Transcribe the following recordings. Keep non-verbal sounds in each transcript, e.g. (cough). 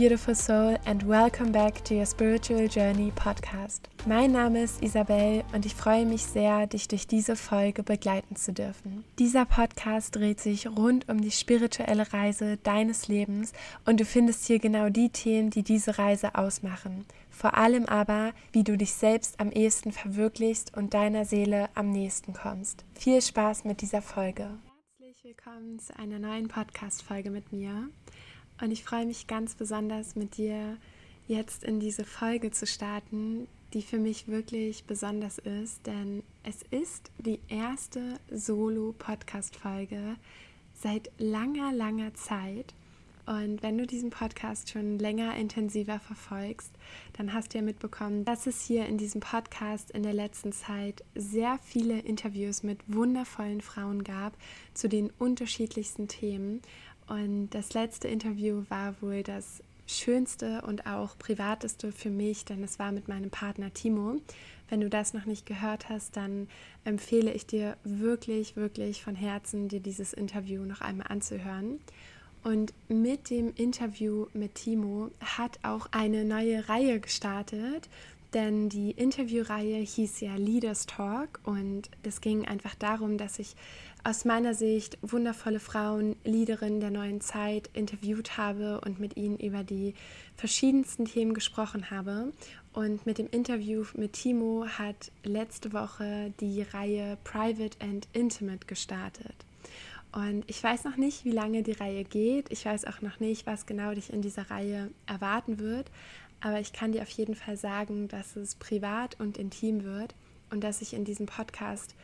Beautiful soul, and welcome back to your Spiritual Journey Podcast. Mein Name ist Isabel und ich freue mich sehr, dich durch diese Folge begleiten zu dürfen. Dieser Podcast dreht sich rund um die spirituelle Reise deines Lebens und du findest hier genau die Themen, die diese Reise ausmachen. Vor allem aber, wie du dich selbst am ehesten verwirklichst und deiner Seele am nächsten kommst. Viel Spaß mit dieser Folge. Herzlich willkommen zu einer neuen Podcast-Folge mit mir. Und ich freue mich ganz besonders mit dir jetzt in diese Folge zu starten, die für mich wirklich besonders ist, denn es ist die erste Solo-Podcast-Folge seit langer, langer Zeit. Und wenn du diesen Podcast schon länger intensiver verfolgst, dann hast du ja mitbekommen, dass es hier in diesem Podcast in der letzten Zeit sehr viele Interviews mit wundervollen Frauen gab zu den unterschiedlichsten Themen. Und das letzte Interview war wohl das schönste und auch privateste für mich, denn es war mit meinem Partner Timo. Wenn du das noch nicht gehört hast, dann empfehle ich dir wirklich, wirklich von Herzen, dir dieses Interview noch einmal anzuhören. Und mit dem Interview mit Timo hat auch eine neue Reihe gestartet, denn die Interviewreihe hieß ja Leaders Talk und es ging einfach darum, dass ich aus meiner Sicht wundervolle Frauen, Leaderinnen der neuen Zeit interviewt habe und mit ihnen über die verschiedensten Themen gesprochen habe. Und mit dem Interview mit Timo hat letzte Woche die Reihe Private and Intimate gestartet. Und ich weiß noch nicht, wie lange die Reihe geht. Ich weiß auch noch nicht, was genau dich in dieser Reihe erwarten wird. Aber ich kann dir auf jeden Fall sagen, dass es privat und intim wird und dass ich in diesem Podcast,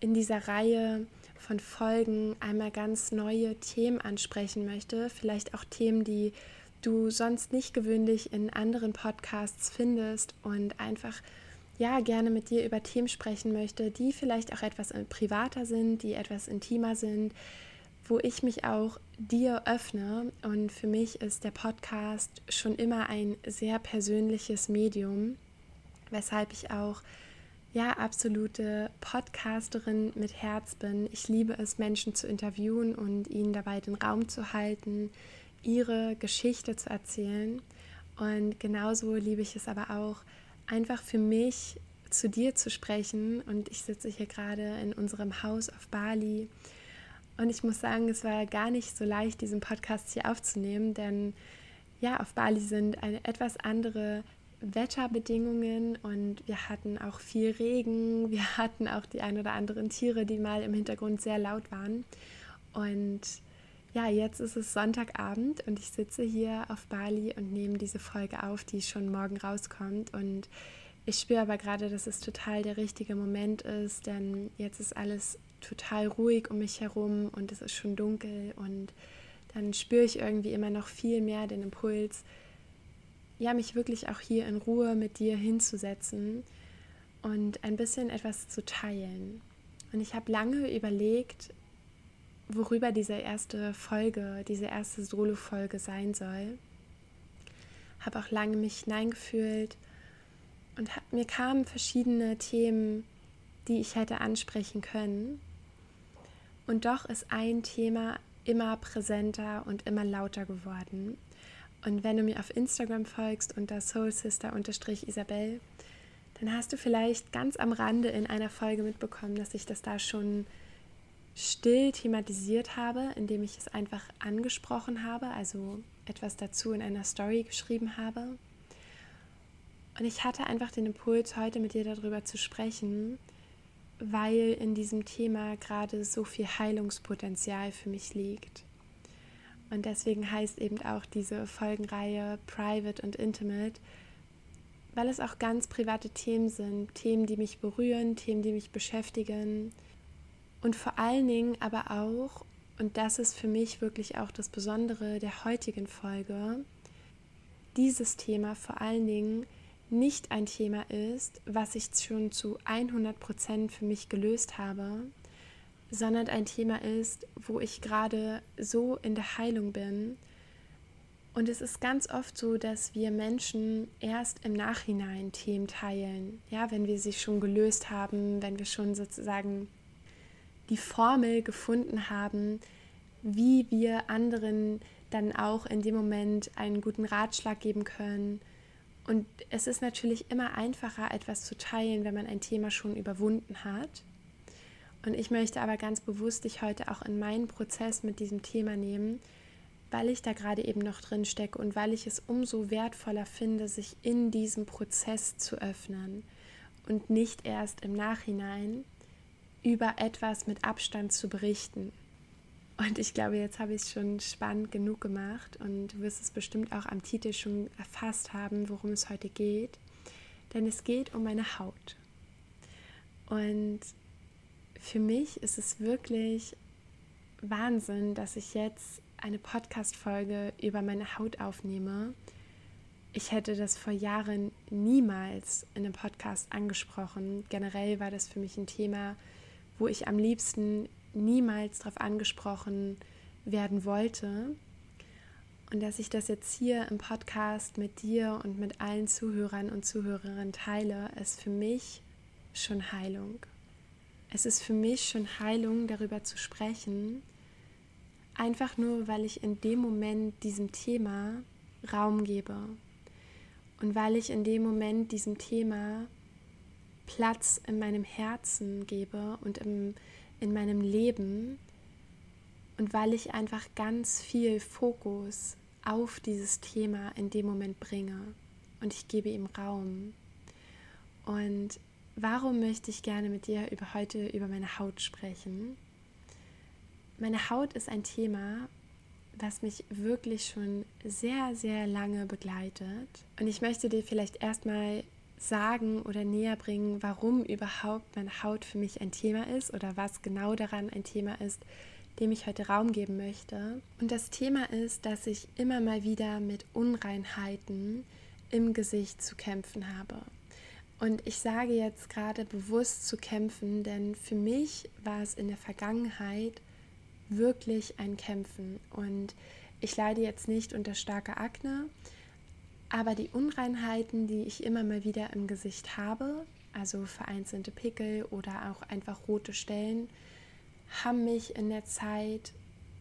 in dieser Reihe von Folgen einmal ganz neue Themen ansprechen möchte. Vielleicht auch Themen, die du sonst nicht gewöhnlich in anderen Podcasts findest und einfach ja gerne mit dir über Themen sprechen möchte, die vielleicht auch etwas privater sind, die etwas intimer sind, wo ich mich auch dir öffne. Und für mich ist der Podcast schon immer ein sehr persönliches Medium, weshalb ich auch ja, absolute Podcasterin mit Herz bin. Ich liebe es, Menschen zu interviewen und ihnen dabei den Raum zu halten, ihre Geschichte zu erzählen. Und genauso liebe ich es aber auch, einfach für mich zu dir zu sprechen. Und ich sitze hier gerade in unserem Haus auf Bali. Und ich muss sagen, es war gar nicht so leicht, diesen Podcast hier aufzunehmen, denn ja, auf Bali sind eine etwas andere Wetterbedingungen und wir hatten auch viel Regen. Wir (laughs) hatten auch die ein oder anderen Tiere, die mal im Hintergrund sehr laut waren. Und ja, jetzt ist es Sonntagabend und ich sitze hier auf Bali und nehme diese Folge auf, die schon morgen rauskommt. Und ich spüre aber gerade, dass es total der richtige Moment ist, denn jetzt ist alles total ruhig um mich herum und es ist schon dunkel und dann spüre ich irgendwie immer noch viel mehr den Impuls, ja, mich wirklich auch hier in Ruhe mit dir hinzusetzen und ein bisschen etwas zu teilen. Und ich habe lange überlegt, worüber diese erste Folge, diese erste Solo-Folge sein soll. Habe auch lange mich hineingefühlt und hab, mir kamen verschiedene Themen, die ich hätte ansprechen können. Und doch ist ein Thema immer präsenter und immer lauter geworden. Und wenn du mir auf Instagram folgst unter soulsister-isabel, dann hast du vielleicht ganz am Rande in einer Folge mitbekommen, dass ich das da schon still thematisiert habe, indem ich es einfach angesprochen habe, also etwas dazu in einer Story geschrieben habe. Und ich hatte einfach den Impuls, heute mit dir darüber zu sprechen, weil in diesem Thema gerade so viel Heilungspotenzial für mich liegt. Und deswegen heißt eben auch diese Folgenreihe Private und Intimate, weil es auch ganz private Themen sind, Themen, die mich berühren, Themen, die mich beschäftigen. Und vor allen Dingen aber auch, und das ist für mich wirklich auch das Besondere der heutigen Folge, dieses Thema vor allen Dingen nicht ein Thema ist, was ich schon zu 100 Prozent für mich gelöst habe, sondern ein Thema ist, wo ich gerade so in der Heilung bin. Und es ist ganz oft so, dass wir Menschen erst im Nachhinein Themen teilen. Ja, wenn wir sie schon gelöst haben, wenn wir schon sozusagen die Formel gefunden haben, wie wir anderen dann auch in dem Moment einen guten Ratschlag geben können. Und es ist natürlich immer einfacher, etwas zu teilen, wenn man ein Thema schon überwunden hat. Und ich möchte aber ganz bewusst dich heute auch in meinen Prozess mit diesem Thema nehmen, weil ich da gerade eben noch drin stecke und weil ich es umso wertvoller finde, sich in diesem Prozess zu öffnen und nicht erst im Nachhinein über etwas mit Abstand zu berichten. Und ich glaube, jetzt habe ich es schon spannend genug gemacht und du wirst es bestimmt auch am Titel schon erfasst haben, worum es heute geht. Denn es geht um meine Haut. Und für mich ist es wirklich Wahnsinn, dass ich jetzt eine Podcast-Folge über meine Haut aufnehme. Ich hätte das vor Jahren niemals in einem Podcast angesprochen. Generell war das für mich ein Thema, wo ich am liebsten niemals darauf angesprochen werden wollte. Und dass ich das jetzt hier im Podcast mit dir und mit allen Zuhörern und Zuhörerinnen teile, ist für mich schon Heilung. Es ist für mich schon Heilung, darüber zu sprechen, einfach nur, weil ich in dem Moment diesem Thema Raum gebe. Und weil ich in dem Moment diesem Thema Platz in meinem Herzen gebe und im, in meinem Leben. Und weil ich einfach ganz viel Fokus auf dieses Thema in dem Moment bringe. Und ich gebe ihm Raum. Und warum möchte ich gerne mit dir über heute über meine Haut sprechen? Meine Haut ist ein Thema, was mich wirklich schon sehr, sehr lange begleitet. Und ich möchte dir vielleicht erstmal sagen oder näher bringen, warum überhaupt meine Haut für mich ein Thema ist oder was genau daran ein Thema ist, dem ich heute Raum geben möchte. Und das Thema ist, dass ich immer mal wieder mit Unreinheiten im Gesicht zu kämpfen habe. Und ich sage jetzt gerade bewusst zu kämpfen, denn für mich war es in der Vergangenheit wirklich ein Kämpfen. Und ich leide jetzt nicht unter starker Akne, aber die Unreinheiten, die ich immer mal wieder im Gesicht habe, also vereinzelte Pickel oder auch einfach rote Stellen, haben mich in der Zeit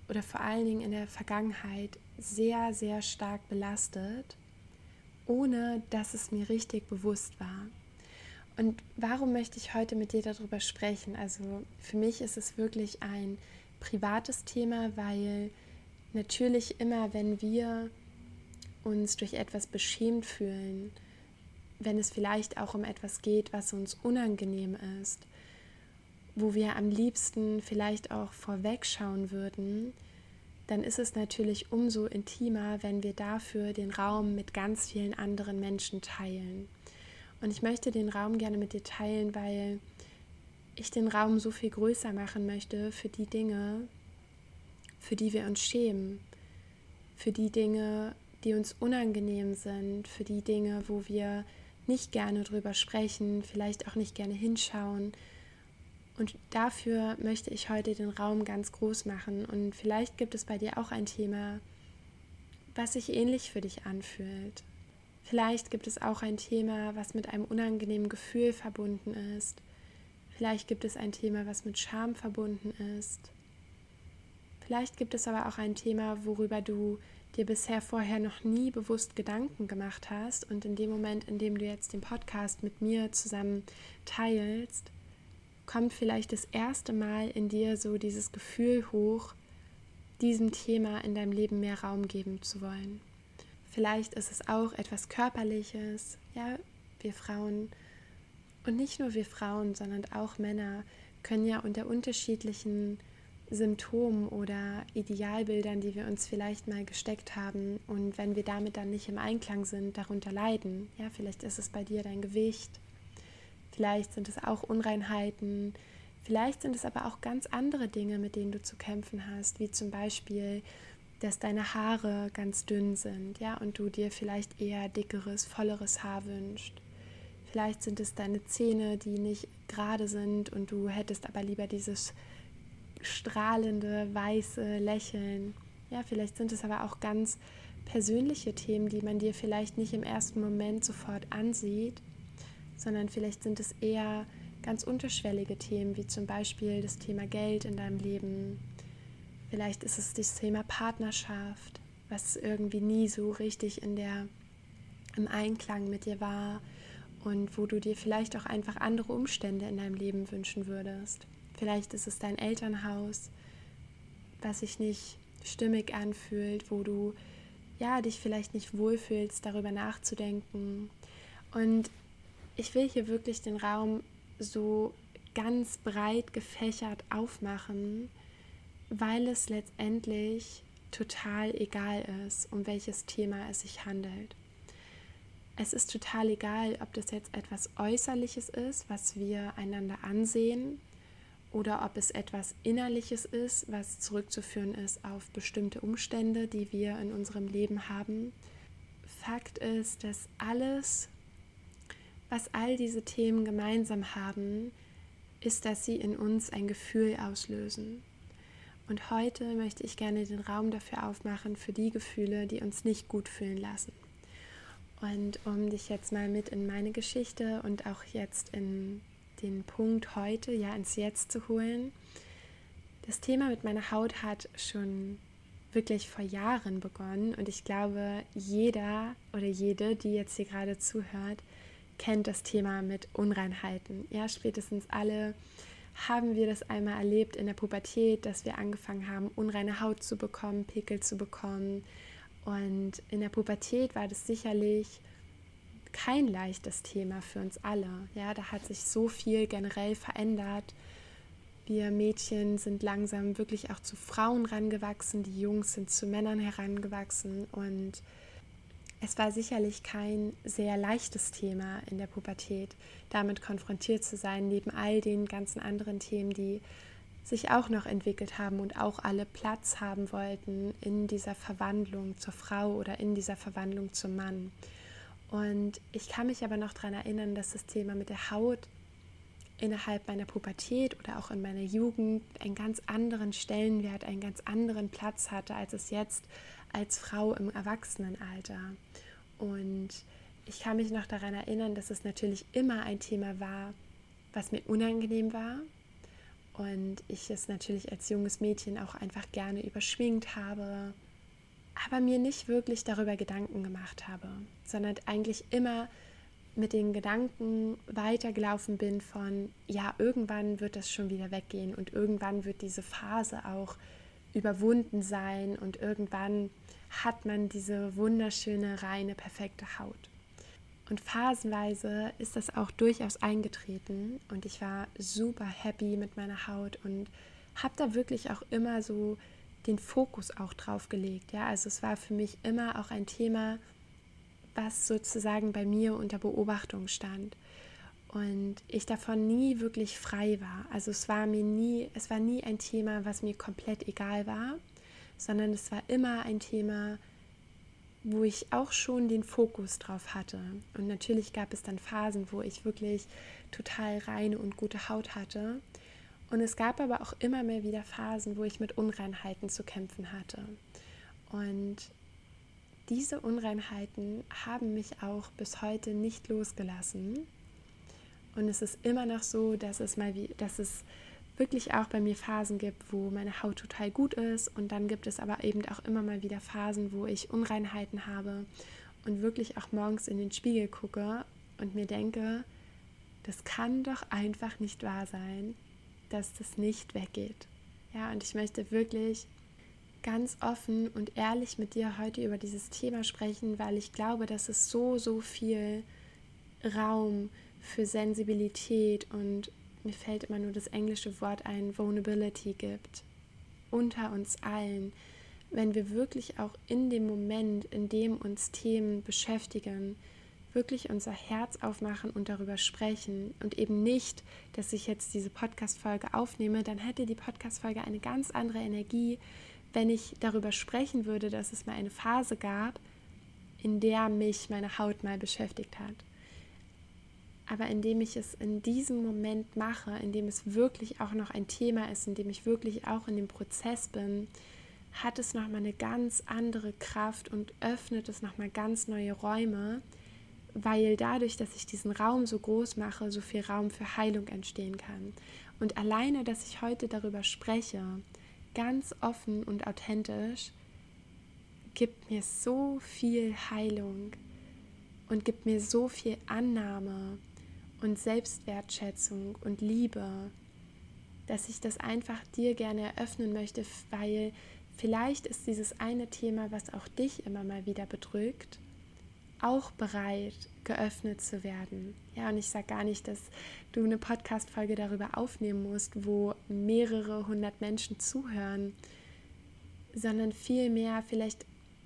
oder vor allen Dingen in der Vergangenheit sehr, sehr stark belastet, ohne dass es mir richtig bewusst war. Und warum möchte ich heute mit dir darüber sprechen? Also für mich ist es wirklich ein privates Thema, weil natürlich immer, wenn wir uns durch etwas beschämt fühlen, wenn es vielleicht auch um etwas geht, was uns unangenehm ist, wo wir am liebsten vielleicht auch vorwegschauen würden, dann ist es natürlich umso intimer, wenn wir dafür den Raum mit ganz vielen anderen Menschen teilen. Und ich möchte den Raum gerne mit dir teilen, weil ich den Raum so viel größer machen möchte für die Dinge, für die wir uns schämen, für die Dinge, die uns unangenehm sind, für die Dinge, wo wir nicht gerne drüber sprechen, vielleicht auch nicht gerne hinschauen. Und dafür möchte ich heute den Raum ganz groß machen. Und vielleicht gibt es bei dir auch ein Thema, was sich ähnlich für dich anfühlt. Vielleicht gibt es auch ein Thema, was mit einem unangenehmen Gefühl verbunden ist. Vielleicht gibt es ein Thema, was mit Scham verbunden ist. Vielleicht gibt es aber auch ein Thema, worüber du dir bisher vorher noch nie bewusst Gedanken gemacht hast und in dem Moment, in dem du jetzt den Podcast mit mir zusammen teilst, kommt vielleicht das erste Mal in dir so dieses Gefühl hoch, diesem Thema in deinem Leben mehr Raum geben zu wollen. Vielleicht ist es auch etwas Körperliches, ja, wir Frauen und nicht nur wir Frauen, sondern auch Männer können ja unter unterschiedlichen Symptomen oder Idealbildern, die wir uns vielleicht mal gesteckt haben und wenn wir damit dann nicht im Einklang sind, darunter leiden. Ja, vielleicht ist es bei dir dein Gewicht, vielleicht sind es auch Unreinheiten, vielleicht sind es aber auch ganz andere Dinge, mit denen du zu kämpfen hast, wie zum Beispiel, dass deine Haare ganz dünn sind, ja, und du dir vielleicht eher dickeres, volleres Haar wünschst Vielleicht sind es deine Zähne, die nicht gerade sind und du hättest aber lieber dieses strahlende, weiße Lächeln. Ja, vielleicht sind es aber auch ganz persönliche Themen, die man dir vielleicht nicht im ersten Moment sofort ansieht, sondern vielleicht sind es eher ganz unterschwellige Themen, wie zum Beispiel das Thema Geld in deinem Leben, Vielleicht ist es das Thema Partnerschaft, was irgendwie nie so richtig in der, im Einklang mit dir war und wo du dir vielleicht auch einfach andere Umstände in deinem Leben wünschen würdest. Vielleicht ist es dein Elternhaus, was sich nicht stimmig anfühlt, wo du ja dich vielleicht nicht wohlfühlst, darüber nachzudenken. Und ich will hier wirklich den Raum so ganz breit gefächert aufmachen, weil es letztendlich total egal ist, um welches Thema es sich handelt. Es ist total egal, ob das jetzt etwas Äußerliches ist, was wir einander ansehen, oder ob es etwas Innerliches ist, was zurückzuführen ist auf bestimmte Umstände, die wir in unserem Leben haben. Fakt ist, dass alles, was all diese Themen gemeinsam haben, ist, dass sie in uns ein Gefühl auslösen. Und heute möchte ich gerne den Raum dafür aufmachen, für die Gefühle, die uns nicht gut fühlen lassen. Und um dich jetzt mal mit in meine Geschichte und auch jetzt in den Punkt heute, ja ins Jetzt zu holen. Das Thema mit meiner Haut hat schon wirklich vor Jahren begonnen und ich glaube, jeder oder jede, die jetzt hier gerade zuhört, kennt das Thema mit Unreinheiten. Ja, spätestens alle haben wir das einmal erlebt in der Pubertät, dass wir angefangen haben, unreine Haut zu bekommen, Pickel zu bekommen. Und in der Pubertät war das sicherlich kein leichtes Thema für uns alle. Ja, da hat sich so viel generell verändert. Wir Mädchen sind langsam wirklich auch zu Frauen rangewachsen, die Jungs sind zu Männern herangewachsen und es war sicherlich kein sehr leichtes Thema in der Pubertät, damit konfrontiert zu sein, neben all den ganzen anderen Themen, die sich auch noch entwickelt haben und auch alle Platz haben wollten in dieser Verwandlung zur Frau oder in dieser Verwandlung zum Mann. Und ich kann mich aber noch daran erinnern, dass das Thema mit der Haut innerhalb meiner Pubertät oder auch in meiner Jugend einen ganz anderen Stellenwert, einen ganz anderen Platz hatte, als es jetzt als Frau im Erwachsenenalter. Und ich kann mich noch daran erinnern, dass es natürlich immer ein Thema war, was mir unangenehm war. Und ich es natürlich als junges Mädchen auch einfach gerne überschwingt habe, aber mir nicht wirklich darüber Gedanken gemacht habe, sondern eigentlich immer mit den Gedanken weitergelaufen bin von, ja, irgendwann wird das schon wieder weggehen und irgendwann wird diese Phase auch überwunden sein und irgendwann hat man diese wunderschöne, reine, perfekte Haut. Und phasenweise ist das auch durchaus eingetreten und ich war super happy mit meiner Haut und habe da wirklich auch immer so den Fokus auch drauf gelegt. Ja, also es war für mich immer auch ein Thema, was sozusagen bei mir unter Beobachtung stand und ich davon nie wirklich frei war. Also es war mir nie, es war nie ein Thema, was mir komplett egal war, sondern es war immer ein Thema, wo ich auch schon den Fokus drauf hatte. Und natürlich gab es dann Phasen, wo ich wirklich total reine und gute Haut hatte. Und es gab aber auch immer mehr wieder Phasen, wo ich mit Unreinheiten zu kämpfen hatte. Und diese Unreinheiten haben mich auch bis heute nicht losgelassen. Und es ist immer noch so, dass es mal wie, dass es wirklich auch bei mir Phasen gibt, wo meine Haut total gut ist und dann gibt es aber eben auch immer mal wieder Phasen, wo ich Unreinheiten habe und wirklich auch morgens in den Spiegel gucke und mir denke, das kann doch einfach nicht wahr sein, dass das nicht weggeht. Ja, und ich möchte wirklich ganz offen und ehrlich mit dir heute über dieses Thema sprechen, weil ich glaube, dass es so, so viel Raum für Sensibilität und mir fällt immer nur das englische Wort ein, Vulnerability gibt. Unter uns allen, wenn wir wirklich auch in dem Moment, in dem uns Themen beschäftigen, wirklich unser Herz aufmachen und darüber sprechen und eben nicht, dass ich jetzt diese Podcast-Folge aufnehme, dann hätte die Podcast-Folge eine ganz andere Energie, wenn ich darüber sprechen würde, dass es mal eine Phase gab, in der mich meine Haut mal beschäftigt hat aber indem ich es in diesem Moment mache, indem es wirklich auch noch ein Thema ist, indem ich wirklich auch in dem Prozess bin, hat es nochmal eine ganz andere Kraft und öffnet es nochmal ganz neue Räume, weil dadurch, dass ich diesen Raum so groß mache, so viel Raum für Heilung entstehen kann. Und alleine, dass ich heute darüber spreche, ganz offen und authentisch, gibt mir so viel Heilung und gibt mir so viel Annahme und Selbstwertschätzung und Liebe, dass ich das einfach dir gerne eröffnen möchte, weil vielleicht ist dieses eine Thema, was auch dich immer mal wieder bedrückt, auch bereit, geöffnet zu werden. Ja, und ich sage gar nicht, dass du eine Podcast-Folge darüber aufnehmen musst, wo mehrere hundert Menschen zuhören, sondern vielmehr, vielleicht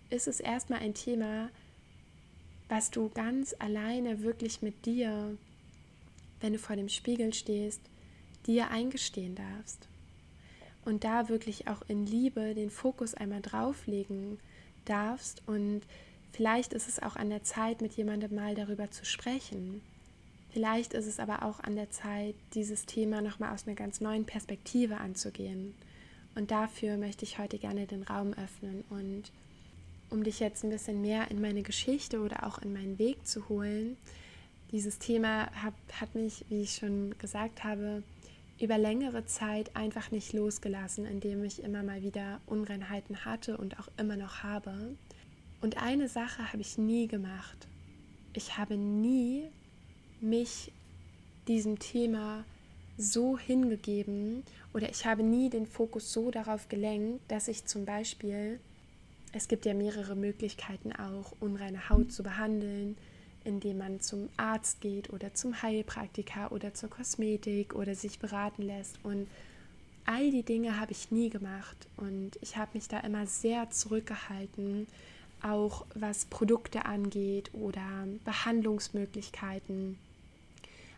ist es erstmal ein Thema, was du ganz alleine wirklich mit dir, wenn du vor dem Spiegel stehst, dir eingestehen darfst. Und da wirklich auch in Liebe den Fokus einmal drauflegen darfst und Vielleicht ist es auch an der Zeit, mit jemandem mal darüber zu sprechen. Vielleicht ist es aber auch an der Zeit, dieses Thema nochmal aus einer ganz neuen Perspektive anzugehen. Und dafür möchte ich heute gerne den Raum öffnen. Und um dich jetzt ein bisschen mehr in meine Geschichte oder auch in meinen Weg zu holen, dieses Thema hat, hat mich, wie ich schon gesagt habe, über längere Zeit einfach nicht losgelassen, indem ich immer mal wieder Unreinheiten hatte und auch immer noch habe. Und eine Sache habe ich nie gemacht. Ich habe nie mich diesem Thema so hingegeben oder ich habe nie den Fokus so darauf gelenkt, dass ich zum Beispiel, es gibt ja mehrere Möglichkeiten auch, unreine Haut zu behandeln, indem man zum Arzt geht oder zum Heilpraktiker oder zur Kosmetik oder sich beraten lässt. Und all die Dinge habe ich nie gemacht und ich habe mich da immer sehr zurückgehalten, auch was Produkte angeht oder Behandlungsmöglichkeiten.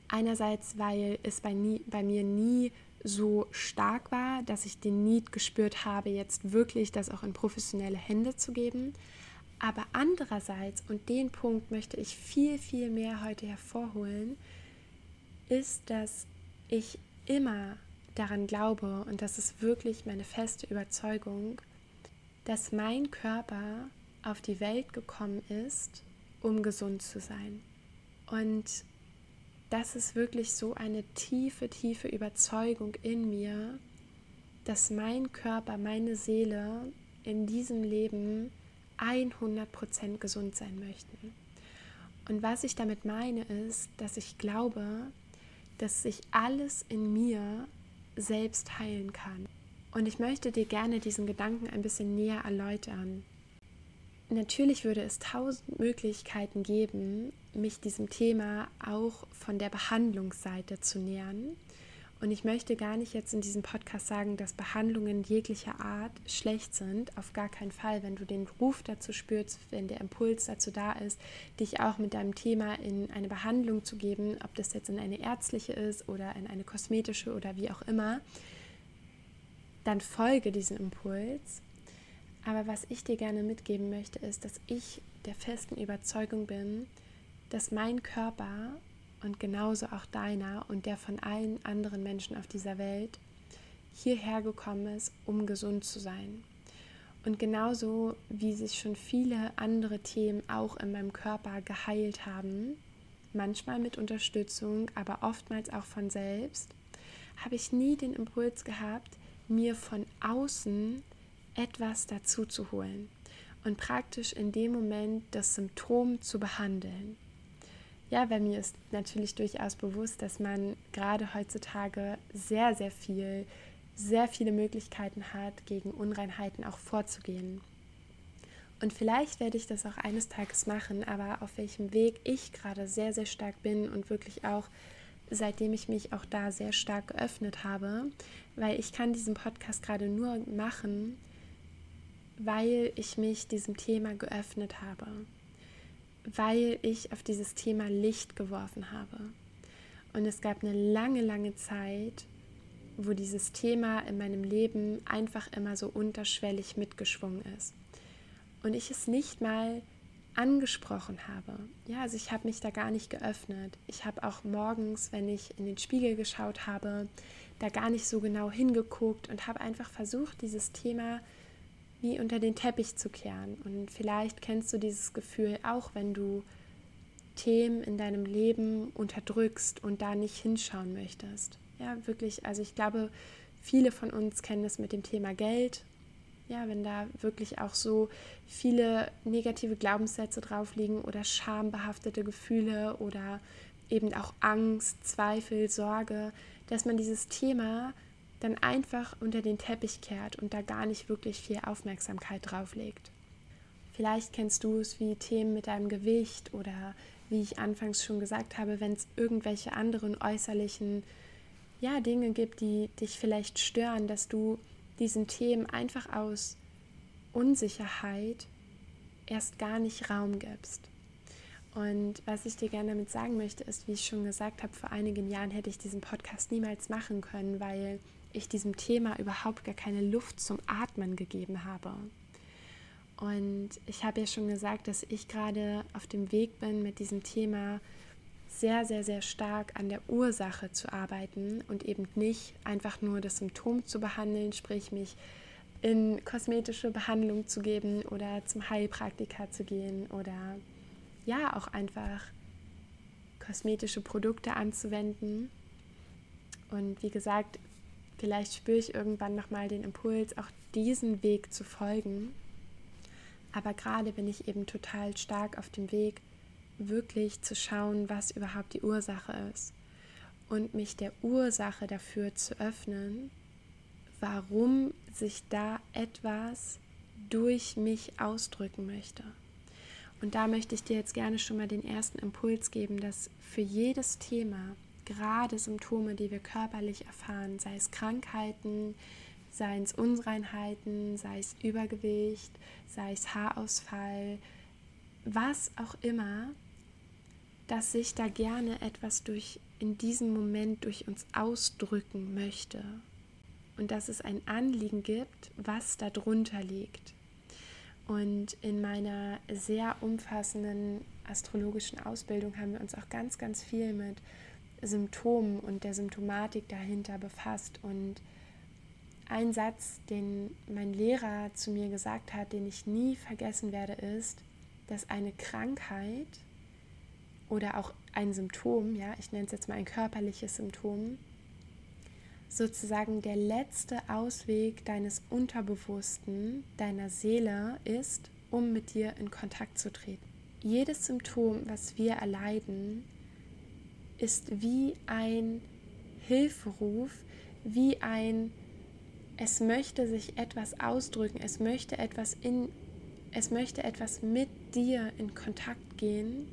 Einerseits, weil es bei, nie, bei mir nie so stark war, dass ich den Need gespürt habe, jetzt wirklich das auch in professionelle Hände zu geben. Aber andererseits, und den Punkt möchte ich viel, viel mehr heute hervorholen, ist, dass ich immer daran glaube, und das ist wirklich meine feste Überzeugung, dass mein Körper auf die Welt gekommen ist, um gesund zu sein. Und das ist wirklich so eine tiefe, tiefe Überzeugung in mir, dass mein Körper, meine Seele in diesem Leben 100% gesund sein möchten. Und was ich damit meine ist, dass ich glaube, dass sich alles in mir selbst heilen kann. Und ich möchte dir gerne diesen Gedanken ein bisschen näher erläutern. Natürlich würde es tausend Möglichkeiten geben, mich diesem Thema auch von der Behandlungsseite zu nähern. Und ich möchte gar nicht jetzt in diesem Podcast sagen, dass Behandlungen jeglicher Art schlecht sind. Auf gar keinen Fall. Wenn du den Ruf dazu spürst, wenn der Impuls dazu da ist, dich auch mit deinem Thema in eine Behandlung zu geben, ob das jetzt in eine ärztliche ist oder in eine kosmetische oder wie auch immer, dann folge diesem Impuls aber was ich dir gerne mitgeben möchte, ist, dass ich der festen Überzeugung bin, dass mein Körper und genauso auch deiner und der von allen anderen Menschen auf dieser Welt hierher gekommen ist, um gesund zu sein. Und genauso wie sich schon viele andere Themen auch in meinem Körper geheilt haben, manchmal mit Unterstützung, aber oftmals auch von selbst, habe ich nie den Impuls gehabt, mir von außen etwas dazu zu holen und praktisch in dem Moment das Symptom zu behandeln. Ja, bei mir ist natürlich durchaus bewusst, dass man gerade heutzutage sehr, sehr viel, sehr viele Möglichkeiten hat, gegen Unreinheiten auch vorzugehen. Und vielleicht werde ich das auch eines Tages machen, aber auf welchem Weg ich gerade sehr, sehr stark bin und wirklich auch seitdem ich mich auch da sehr stark geöffnet habe, weil ich kann diesen Podcast gerade nur machen, weil ich mich diesem Thema geöffnet habe, weil ich auf dieses Thema Licht geworfen habe. Und es gab eine lange, lange Zeit, wo dieses Thema in meinem Leben einfach immer so unterschwellig mitgeschwungen ist. Und ich es nicht mal angesprochen habe. Ja, also ich habe mich da gar nicht geöffnet. Ich habe auch morgens, wenn ich in den Spiegel geschaut habe, da gar nicht so genau hingeguckt und habe einfach versucht, dieses Thema wie unter den Teppich zu kehren. Und vielleicht kennst du dieses Gefühl auch, wenn du Themen in deinem Leben unterdrückst und da nicht hinschauen möchtest. Ja, wirklich, also ich glaube, Viele von uns kennen es mit dem Thema Geld. Ja, wenn da wirklich auch so viele negative Glaubenssätze drauf liegen oder schambehaftete Gefühle oder eben auch Angst, Zweifel, Sorge, dass man dieses Thema dann einfach unter den Teppich kehrt und da gar nicht wirklich viel Aufmerksamkeit drauf legt. Vielleicht kennst du es wie Themen mit deinem Gewicht oder wie ich anfangs schon gesagt habe, wenn es irgendwelche anderen äußerlichen ja, Dinge gibt, die dich vielleicht stören, dass du diesen Themen einfach aus Unsicherheit erst gar nicht Raum gibst. Und was ich dir gerne damit sagen möchte, ist, wie ich schon gesagt habe, vor einigen Jahren hätte ich diesen Podcast niemals machen können, weil ich diesem Thema überhaupt gar keine Luft zum Atmen gegeben habe. Und ich habe ja schon gesagt, dass ich gerade auf dem Weg bin, mit diesem Thema sehr, sehr, sehr stark an der Ursache zu arbeiten und eben nicht einfach nur das Symptom zu behandeln, sprich mich in kosmetische Behandlung zu geben oder zum Heilpraktiker zu gehen oder ja auch einfach kosmetische Produkte anzuwenden. Und wie gesagt, vielleicht spüre ich irgendwann nochmal den Impuls, auch diesen Weg zu folgen. Aber gerade bin ich eben total stark auf dem Weg, wirklich zu schauen, was überhaupt die Ursache ist und mich der Ursache dafür zu öffnen, warum sich da etwas durch mich ausdrücken möchte. Und da möchte ich dir jetzt gerne schon mal den ersten Impuls geben, dass für jedes Thema, gerade Symptome, die wir körperlich erfahren, sei es Krankheiten, sei es Unreinheiten, sei es Übergewicht, sei es Haarausfall, was auch immer, dass sich da gerne etwas durch in diesem Moment durch uns ausdrücken möchte und dass es ein Anliegen gibt, was darunter liegt. Und in meiner sehr umfassenden astrologischen Ausbildung haben wir uns auch ganz, ganz viel mit Symptomen und der Symptomatik dahinter befasst. Und ein Satz, den mein Lehrer zu mir gesagt hat, den ich nie vergessen werde, ist, dass eine Krankheit oder auch ein Symptom, ja, ich nenne es jetzt mal ein körperliches Symptom, sozusagen der letzte Ausweg deines Unterbewussten, deiner Seele ist, um mit dir in Kontakt zu treten. Jedes Symptom, was wir erleiden, ist wie ein Hilferuf, wie ein es möchte sich etwas ausdrücken, es möchte etwas in es möchte etwas mit dir in Kontakt gehen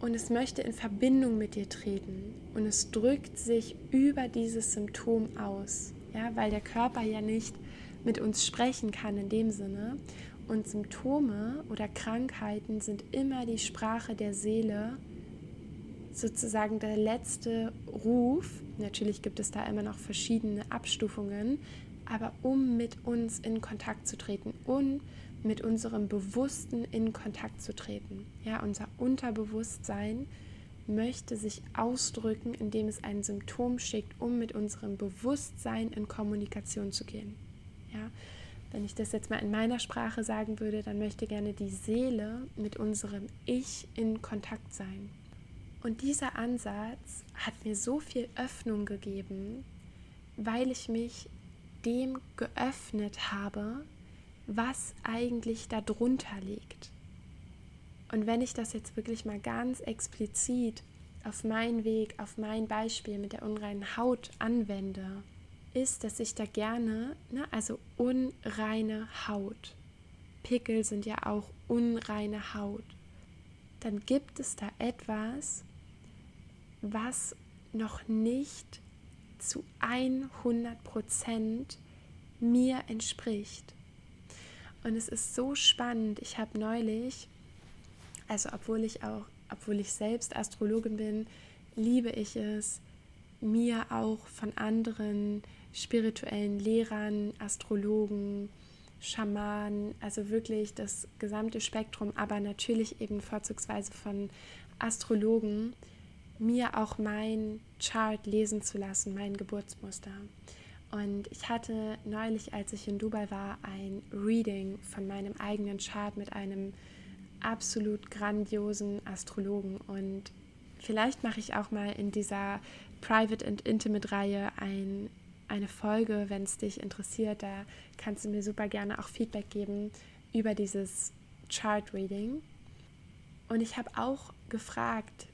und es möchte in Verbindung mit dir treten. Und es drückt sich über dieses Symptom aus, ja, weil der Körper ja nicht mit uns sprechen kann in dem Sinne. Und Symptome oder Krankheiten sind immer die Sprache der Seele, sozusagen der letzte Ruf. Natürlich gibt es da immer noch verschiedene Abstufungen, aber um mit uns in Kontakt zu treten und mit unserem Bewussten in Kontakt zu treten. Ja, unser Unterbewusstsein möchte sich ausdrücken, indem es ein Symptom schickt, um mit unserem Bewusstsein in Kommunikation zu gehen. Ja, wenn ich das jetzt mal in meiner Sprache sagen würde, dann möchte gerne die Seele mit unserem Ich in Kontakt sein. Und dieser Ansatz hat mir so viel Öffnung gegeben, weil ich mich dem geöffnet habe, was eigentlich darunter liegt. Und wenn ich das jetzt wirklich mal ganz explizit auf meinen Weg, auf mein Beispiel mit der unreinen Haut anwende, ist, dass ich da gerne, ne, also unreine Haut, Pickel sind ja auch unreine Haut, dann gibt es da etwas, was noch nicht zu 100 Prozent mir entspricht. Und es ist so spannend. Ich habe neulich, also obwohl ich auch, obwohl ich selbst Astrologin bin, liebe ich es, mir auch von anderen spirituellen Lehrern, Astrologen, Schamanen, also wirklich das gesamte Spektrum, aber natürlich eben vorzugsweise von Astrologen, mir auch mein Chart lesen zu lassen, mein Geburtsmuster. Und ich hatte neulich, als ich in Dubai war, ein Reading von meinem eigenen Chart mit einem absolut grandiosen Astrologen. Und vielleicht mache ich auch mal in dieser Private and Intimate Reihe ein eine Folge, wenn es dich interessiert. Da kannst du mir super gerne auch Feedback geben über dieses Chart Reading. Und ich habe auch gefragt,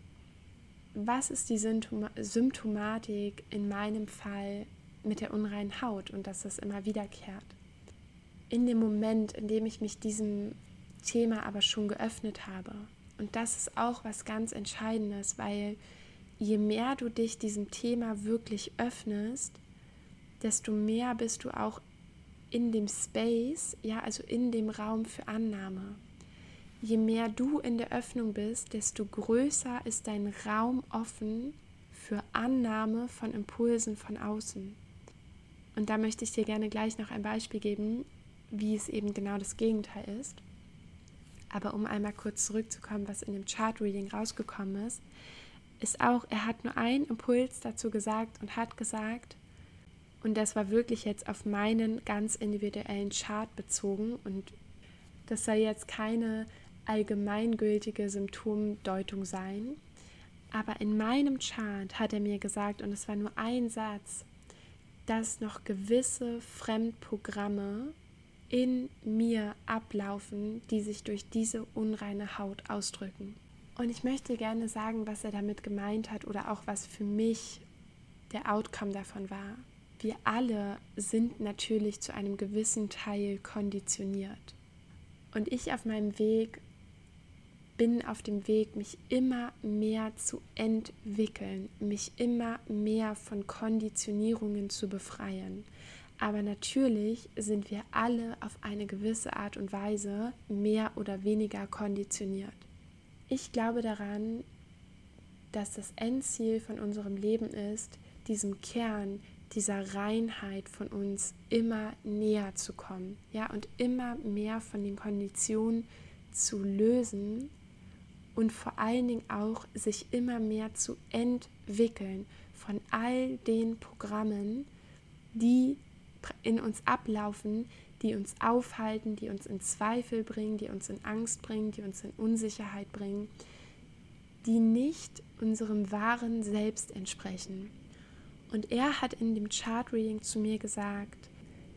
was ist die Symptomatik in meinem Fall mit der unreinen Haut und dass das immer wiederkehrt. In dem Moment, in dem ich mich diesem Thema aber schon geöffnet habe. Und das ist auch was ganz Entscheidendes, weil je mehr du dich diesem Thema wirklich öffnest, desto mehr bist du auch in dem Space, ja, also in dem Raum für Annahme. Je mehr du in der Öffnung bist, desto größer ist dein Raum offen für Annahme von Impulsen von außen. Und da möchte ich dir gerne gleich noch ein Beispiel geben, wie es eben genau das Gegenteil ist. Aber um einmal kurz zurückzukommen, was in dem Chart-Reading rausgekommen ist, ist auch, er hat nur einen Impuls dazu gesagt und hat gesagt, und das war wirklich jetzt auf meinen ganz individuellen Chart bezogen und das soll jetzt keine allgemeingültige Symptomdeutung sein, aber in meinem Chart hat er mir gesagt, und es war nur ein Satz, dass noch gewisse Fremdprogramme in mir ablaufen, die sich durch diese unreine Haut ausdrücken. Und ich möchte gerne sagen, was er damit gemeint hat oder auch was für mich der Outcome davon war. Wir alle sind natürlich zu einem gewissen Teil konditioniert. Und ich auf meinem Weg bin auf dem Weg, mich immer mehr zu entwickeln, mich immer mehr von Konditionierungen zu befreien. Aber natürlich sind wir alle auf eine gewisse Art und Weise mehr oder weniger konditioniert. Ich glaube daran, dass das Endziel von unserem Leben ist, diesem Kern, dieser Reinheit von uns immer näher zu kommen, ja, und immer mehr von den Konditionen zu lösen und vor allen Dingen auch sich immer mehr zu entwickeln von all den Programmen, die in uns ablaufen, die uns aufhalten, die uns in Zweifel bringen, die uns in Angst bringen, die uns in Unsicherheit bringen, die nicht unserem wahren Selbst entsprechen. Und er hat in dem Chart-Reading zu mir gesagt,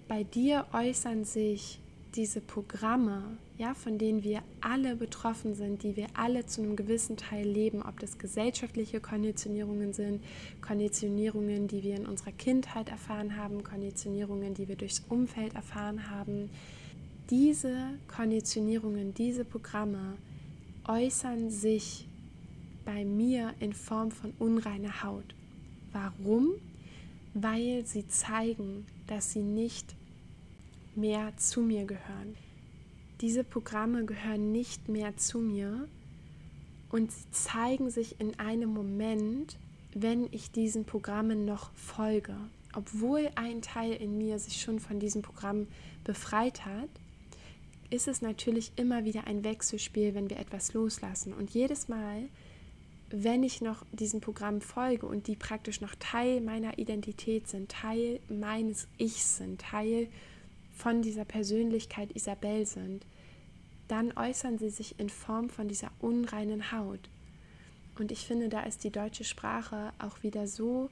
bei dir äußern sich diese Programme, ja, von denen wir alle betroffen sind, die wir alle zu einem gewissen Teil leben, ob das gesellschaftliche Konditionierungen sind, Konditionierungen, die wir in unserer Kindheit erfahren haben, Konditionierungen, die wir durchs Umfeld erfahren haben. Diese Konditionierungen, diese Programme äußern sich bei mir in Form von unreiner Haut. Warum? Weil sie zeigen, dass sie nicht mehr zu mir gehören. Diese Programme gehören nicht mehr zu mir und sie zeigen sich in einem Moment, wenn ich diesen Programmen noch folge. Obwohl ein Teil in mir sich schon von diesem Programm befreit hat, ist es natürlich immer wieder ein Wechselspiel, wenn wir etwas loslassen. Und jedes Mal, wenn ich noch diesem Programm folge und die praktisch noch Teil meiner Identität sind, Teil meines Ichs sind, Teil von dieser Persönlichkeit Isabel sind, dann äußern sie sich in Form von dieser unreinen Haut. Und ich finde, da ist die deutsche Sprache auch wieder so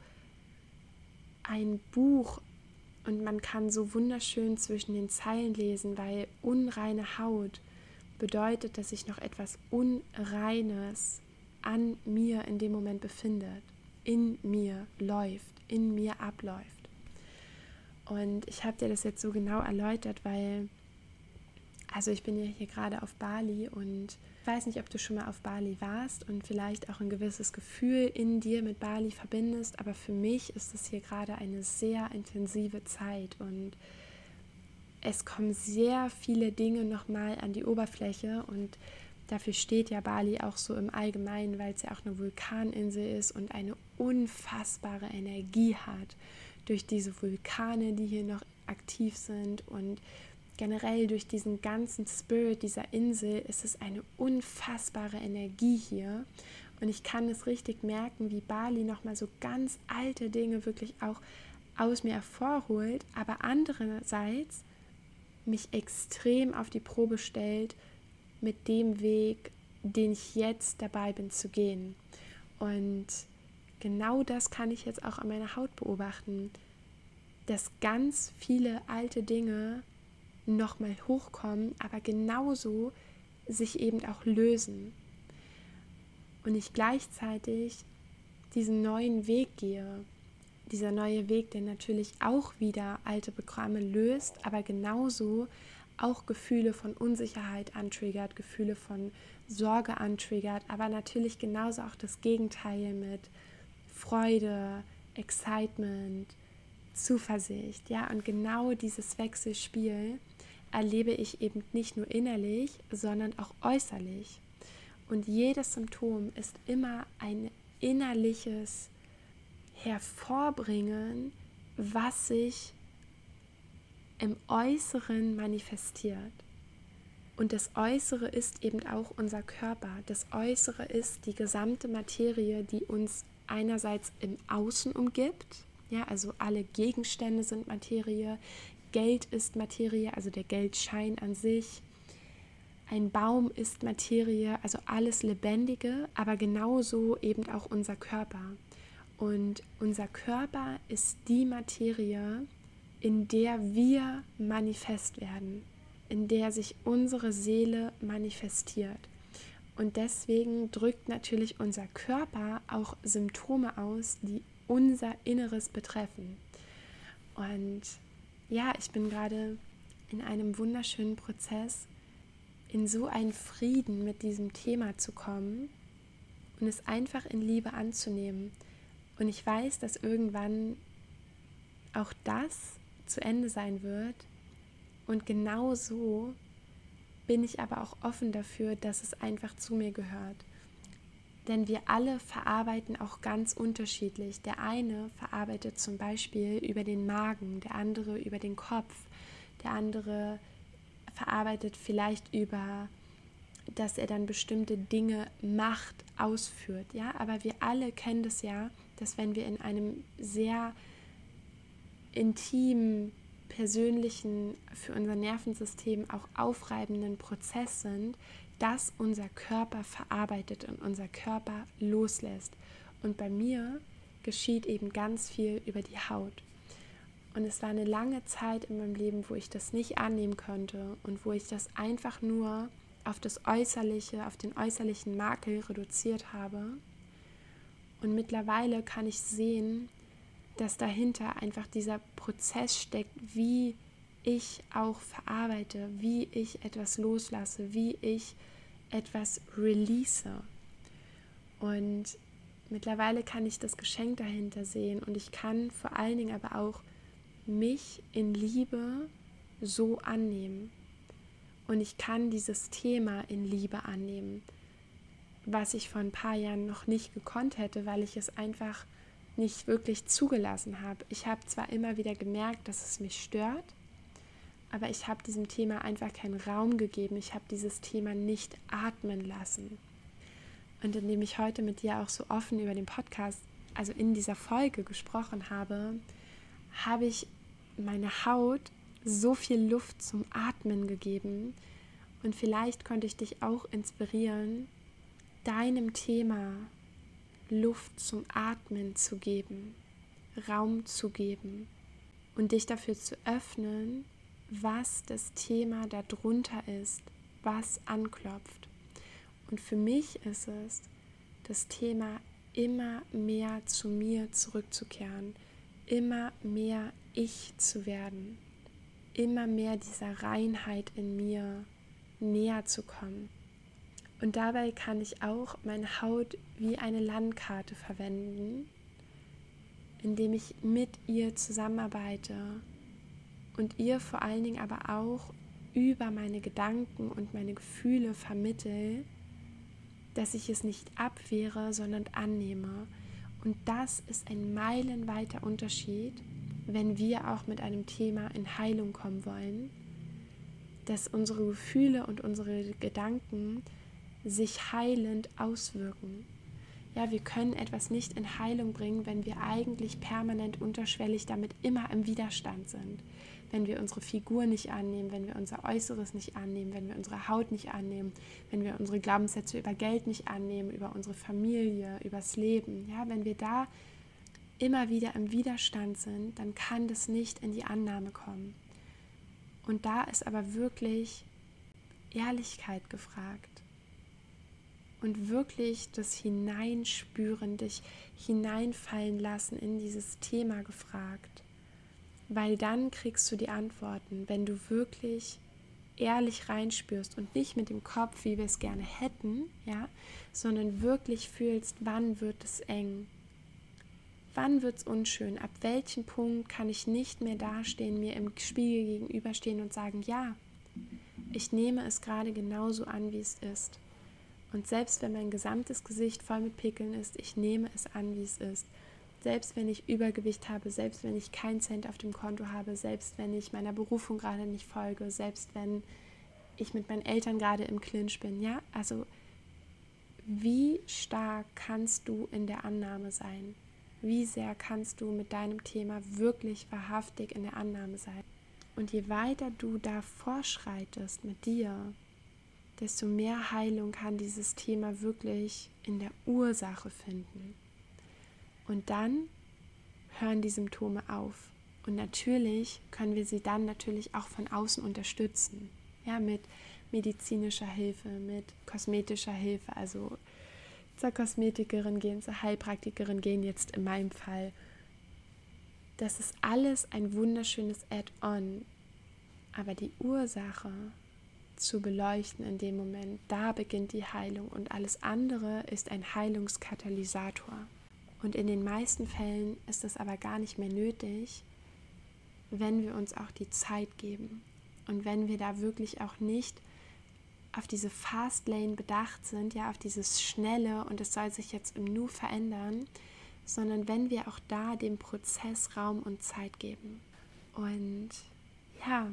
ein Buch und man kann so wunderschön zwischen den Zeilen lesen, weil unreine Haut bedeutet, dass sich noch etwas Unreines an mir in dem Moment befindet, in mir läuft, in mir abläuft. Und ich habe dir das jetzt so genau erläutert, weil, also ich bin ja hier gerade auf Bali und ich weiß nicht, ob du schon mal auf Bali warst und vielleicht auch ein gewisses Gefühl in dir mit Bali verbindest, aber für mich ist es hier gerade eine sehr intensive Zeit und es kommen sehr viele Dinge nochmal an die Oberfläche und dafür steht ja Bali auch so im Allgemeinen, weil es ja auch eine Vulkaninsel ist und eine unfassbare Energie hat durch diese Vulkane, die hier noch aktiv sind und generell durch diesen ganzen Spirit dieser Insel ist es eine unfassbare Energie hier. Und ich kann es richtig merken, wie Bali nochmal so ganz alte Dinge wirklich auch aus mir hervorholt, aber andererseits mich extrem auf die Probe stellt mit dem Weg, den ich jetzt dabei bin zu gehen. Und genau das kann ich jetzt auch an meiner Haut beobachten. dass ganz viele alte Dinge nochmal hochkommen, aber genauso sich eben auch lösen. Und ich gleichzeitig diesen neuen Weg gehe. Dieser neue Weg, der natürlich auch wieder alte Programme löst, aber genauso auch Gefühle von Unsicherheit antriggert, Gefühle von Sorge antriggert, aber natürlich genauso auch das Gegenteil mit Freude, Excitement, Zuversicht, ja, und genau dieses Wechselspiel erlebe ich eben nicht nur innerlich, sondern auch äußerlich. Und jedes Symptom ist immer ein innerliches Hervorbringen, was sich im Äußeren manifestiert. Und das Äußere ist eben auch unser Körper. Das Äußere ist die gesamte Materie, die uns einerseits im Außen umgibt. Ja, also alle Gegenstände sind Materie. Geld ist Materie, also der Geldschein an sich. Ein Baum ist Materie, also alles Lebendige, aber genauso eben auch unser Körper. Und unser Körper ist die Materie, in der wir manifest werden, in der sich unsere Seele manifestiert. Und deswegen drückt natürlich unser Körper auch Symptome aus, die unser Inneres betreffen. Und ja, ich bin gerade in einem wunderschönen Prozess, in so einen Frieden mit diesem Thema zu kommen und es einfach in Liebe anzunehmen. Und ich weiß, dass irgendwann auch das zu Ende sein wird. Und genau so bin ich aber auch offen dafür, dass es einfach zu mir gehört. Denn wir alle verarbeiten auch ganz unterschiedlich. Der eine verarbeitet zum Beispiel über den Magen, der andere über den Kopf, der andere verarbeitet vielleicht über, dass er dann bestimmte Dinge macht, ausführt. Ja, aber wir alle kennen das ja, dass wenn wir in einem sehr intimen, persönlichen, für unser Nervensystem auch aufreibenden Prozess sind, dass unser Körper verarbeitet und unser Körper loslässt. Und bei mir geschieht eben ganz viel über die Haut. Und es war eine lange Zeit in meinem Leben, wo ich das nicht annehmen konnte und wo ich das einfach nur auf das Äußerliche, auf den äußerlichen Makel reduziert habe. Und mittlerweile kann ich sehen, dass dahinter einfach dieser Prozess steckt, wie ich auch verarbeite, wie ich etwas loslasse, wie ich etwas release. Und mittlerweile kann ich das Geschenk dahinter sehen und ich kann vor allen Dingen aber auch mich in Liebe so annehmen. Und ich kann dieses Thema in Liebe annehmen, was ich vor ein paar Jahren noch nicht gekonnt hätte, weil ich es einfach nicht wirklich zugelassen habe. Ich habe zwar immer wieder gemerkt, dass es mich stört, aber ich habe diesem Thema einfach keinen Raum gegeben. Ich habe dieses Thema nicht atmen lassen. Und indem ich heute mit dir auch so offen über den Podcast, also in dieser Folge gesprochen habe, habe ich meine Haut so viel Luft zum Atmen gegeben. Und vielleicht konnte ich dich auch inspirieren, deinem Thema Luft zum Atmen zu geben, Raum zu geben und dich dafür zu öffnen, was das Thema darunter ist, was anklopft. Und für mich ist es das Thema immer mehr zu mir zurückzukehren, immer mehr ich zu werden, immer mehr dieser Reinheit in mir näher zu kommen. Und dabei kann ich auch meine Haut wie eine Landkarte verwenden, indem ich mit ihr zusammenarbeite und ihr vor allen Dingen aber auch über meine Gedanken und meine Gefühle vermittel, dass ich es nicht abwehre, sondern annehme. Und das ist ein meilenweiter Unterschied, wenn wir auch mit einem Thema in Heilung kommen wollen, dass unsere Gefühle und unsere Gedanken sich heilend auswirken. Ja, wir können etwas nicht in Heilung bringen, wenn wir eigentlich permanent unterschwellig damit immer im Widerstand sind. Wenn wir unsere Figur nicht annehmen, wenn wir unser Äußeres nicht annehmen, wenn wir unsere Haut nicht annehmen, wenn wir unsere Glaubenssätze über Geld nicht annehmen, über unsere Familie, übers Leben. Ja, wenn wir da immer wieder im Widerstand sind, dann kann das nicht in die Annahme kommen. Und da ist aber wirklich Ehrlichkeit gefragt und wirklich das Hineinspüren, dich hineinfallen lassen in dieses Thema gefragt. Weil dann kriegst du die Antworten, wenn du wirklich ehrlich reinspürst und nicht mit dem Kopf, wie wir es gerne hätten, ja, sondern wirklich fühlst, wann wird es eng, wann wird es unschön, ab welchem Punkt kann ich nicht mehr dastehen, mir im Spiegel gegenüberstehen und sagen, ja, ich nehme es gerade genauso an, wie es ist. Und selbst wenn mein gesamtes Gesicht voll mit Pickeln ist, ich nehme es an, wie es ist. Selbst wenn ich Übergewicht habe, selbst wenn ich keinen Cent auf dem Konto habe, selbst wenn ich meiner Berufung gerade nicht folge, selbst wenn ich mit meinen Eltern gerade im Clinch bin, ja? Also wie stark kannst du in der Annahme sein? Wie sehr kannst du mit deinem Thema wirklich wahrhaftig in der Annahme sein? Und je weiter du da vorschreitest mit dir, desto mehr Heilung kann dieses Thema wirklich in der Ursache finden. Und dann hören die Symptome auf. Und natürlich können wir sie dann natürlich auch von außen unterstützen. Ja, mit medizinischer Hilfe, mit kosmetischer Hilfe. Also zur Kosmetikerin gehen, zur Heilpraktikerin gehen jetzt in meinem Fall. Das ist alles ein wunderschönes Add-on. Aber die Ursache zu beleuchten in dem Moment, da beginnt die Heilung und alles andere ist ein Heilungskatalysator. Und in den meisten Fällen ist es aber gar nicht mehr nötig, wenn wir uns auch die Zeit geben und wenn wir da wirklich auch nicht auf diese Fast Lane bedacht sind, ja, auf dieses Schnelle und es soll sich jetzt im Nu verändern, sondern wenn wir auch da dem Prozess Raum und Zeit geben. Und ja,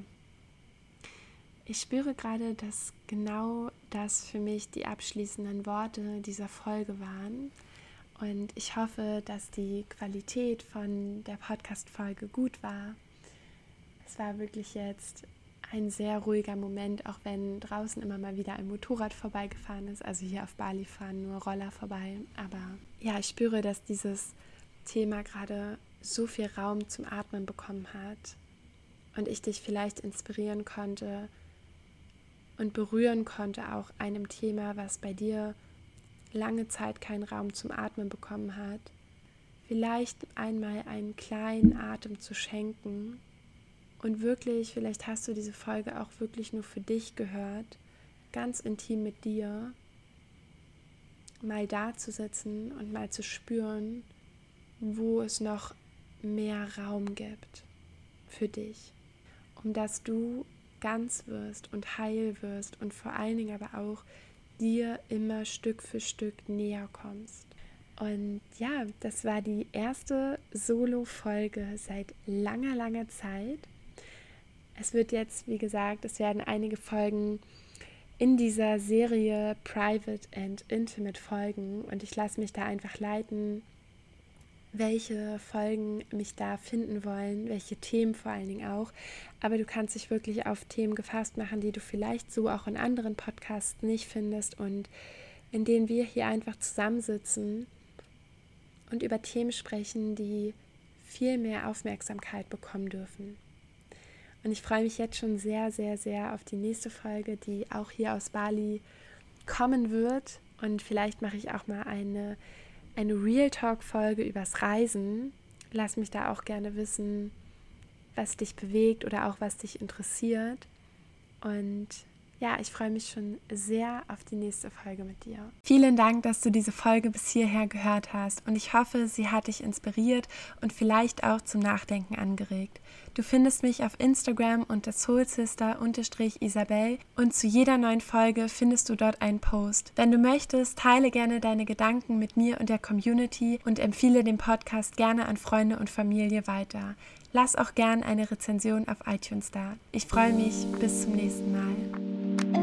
ich spüre gerade, dass genau das für mich die abschließenden Worte dieser Folge waren. Und ich hoffe, dass die Qualität von der Podcast-Folge gut war. Es war wirklich jetzt ein sehr ruhiger Moment, auch wenn draußen immer mal wieder ein Motorrad vorbeigefahren ist. Also hier auf Bali fahren nur Roller vorbei. Aber ja, ich spüre, dass dieses Thema gerade so viel Raum zum Atmen bekommen hat und ich dich vielleicht inspirieren konnte und berühren konnte, auch einem Thema, was bei dir lange Zeit keinen Raum zum Atmen bekommen hat. Vielleicht einmal einen kleinen Atem zu schenken und wirklich, vielleicht hast du diese Folge auch wirklich nur für dich gehört, ganz intim mit dir, mal da zu sitzen und mal zu spüren, wo es noch mehr Raum gibt für dich, um dass du ganz wirst und heil wirst und vor allen Dingen aber auch dir immer Stück für Stück näher kommst. Und ja, das war die erste Solo-Folge seit langer, langer Zeit. Es wird jetzt, wie gesagt, es werden einige Folgen in dieser Serie Private and Intimate folgen und ich lasse mich da einfach leiten, welche Folgen mich da finden wollen, welche Themen vor allen Dingen auch. Aber du kannst dich wirklich auf Themen gefasst machen, die du vielleicht so auch in anderen Podcasts nicht findest und in denen wir hier einfach zusammensitzen und über Themen sprechen, die viel mehr Aufmerksamkeit bekommen dürfen. Und ich freue mich jetzt schon sehr, sehr, sehr auf die nächste Folge, die auch hier aus Bali kommen wird. Und vielleicht mache ich auch mal eine, eine Real Talk-Folge übers Reisen. Lass mich da auch gerne wissen, was dich bewegt oder auch was dich interessiert. Und ja, ich freue mich schon sehr auf die nächste Folge mit dir. Vielen Dank, dass du diese Folge bis hierher gehört hast und ich hoffe, sie hat dich inspiriert und vielleicht auch zum Nachdenken angeregt. Du findest mich auf Instagram unter soulsister-isabel und zu jeder neuen Folge findest du dort einen Post. Wenn du möchtest, teile gerne deine Gedanken mit mir und der Community und empfehle den Podcast gerne an Freunde und Familie weiter. Lass auch gern eine Rezension auf iTunes da. Ich freue mich. Bis zum nächsten Mal.